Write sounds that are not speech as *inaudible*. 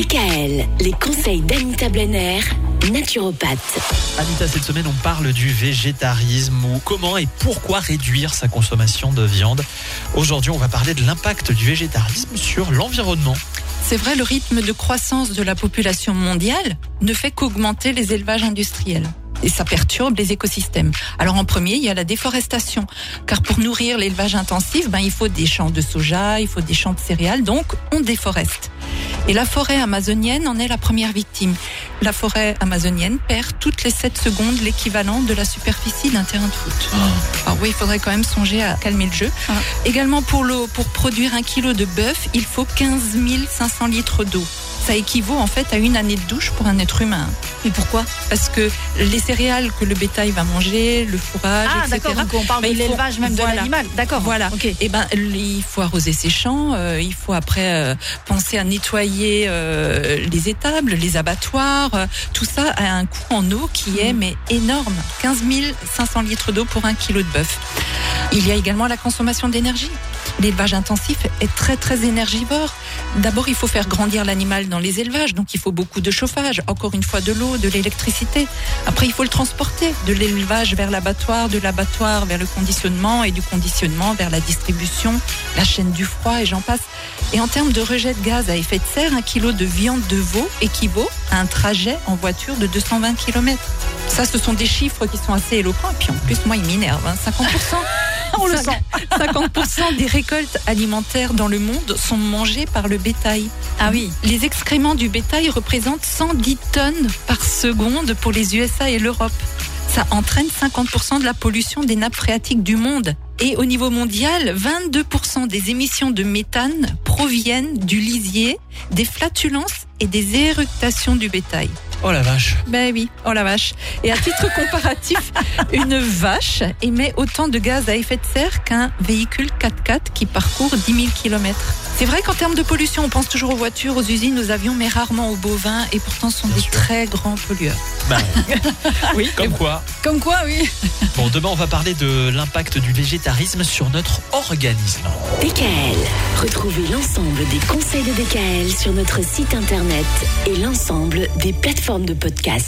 DKL, les conseils d'Anita Blenner, naturopathe. Anita, cette semaine, on parle du végétarisme ou comment et pourquoi réduire sa consommation de viande? Aujourd'hui, on va parler de l'impact du végétarisme sur l'environnement. C'est vrai, le rythme de croissance de la population mondiale ne fait qu'augmenter les élevages industriels. Et ça perturbe les écosystèmes. Alors en premier, il y a la déforestation. Car pour nourrir l'élevage intensif, ben, il faut des champs de soja, il faut des champs de céréales, donc on déforeste. Et la forêt amazonienne en est la première victime. La forêt amazonienne perd toutes les 7 secondes l'équivalent de la superficie d'un terrain de foot. Alors oui, il faudrait quand même songer à calmer le jeu. Également pour l'eau, pour produire un kilo de bœuf, il faut 15 500 litres d'eau. Ça équivaut en fait à une année de douche pour un être humain. Et pourquoi? Parce que les céréales que le bétail va manger, le fourrage, Ah, etc. donc on parle ben, de l'élevage même voilà. de l'animal. D'accord. Voilà. Ok. Et ben, il faut arroser ses champs. euh, il faut après euh, penser à nettoyer euh, les étables, les abattoirs. tout ça a un coût en eau qui est mais énorme. 15 500 litres d'eau pour un kilo de bœuf. Il y a également la consommation d'énergie. L'élevage intensif est très très énergivore. D'abord, il faut faire grandir l'animal dans les élevages, donc il faut beaucoup de chauffage, encore une fois de l'eau, de l'électricité. Après, il faut le transporter de l'élevage vers l'abattoir, de l'abattoir vers le conditionnement et du conditionnement vers la distribution, la chaîne du froid et j'en passe. Et en termes de rejet de gaz à effet de serre, un kilo de viande de veau équivaut à un trajet en voiture de 220 km. Ça, ce sont des chiffres qui sont assez éloquents. Et puis en plus, moi, ils m'énervent. hein. 50%. On le Cinq- sent. 50% des récoltes alimentaires dans le monde sont mangées par le bétail. Ah oui. Les excréments du bétail représentent 110 tonnes par seconde pour les USA et l'Europe. Ça entraîne 50% de la pollution des nappes phréatiques du monde. Et au niveau mondial, 22% des émissions de méthane proviennent du lisier, des flatulences et des éructations du bétail. Oh la vache. Ben oui, oh la vache. Et à titre *laughs* comparatif, une vache émet autant de gaz à effet de serre qu'un véhicule 4x4 qui parcourt 10 000 km. C'est vrai qu'en termes de pollution, on pense toujours aux voitures, aux usines, aux avions, mais rarement aux bovins, et pourtant ce sont Bien des sûr. très grands pollueurs. Ben, *laughs* Oui, comme quoi. Comme quoi, oui. Bon, demain, on va parler de l'impact du végétarisme sur notre organisme. DKL. Retrouvez l'ensemble des conseils de DKL sur notre site internet et l'ensemble des plateformes de podcast.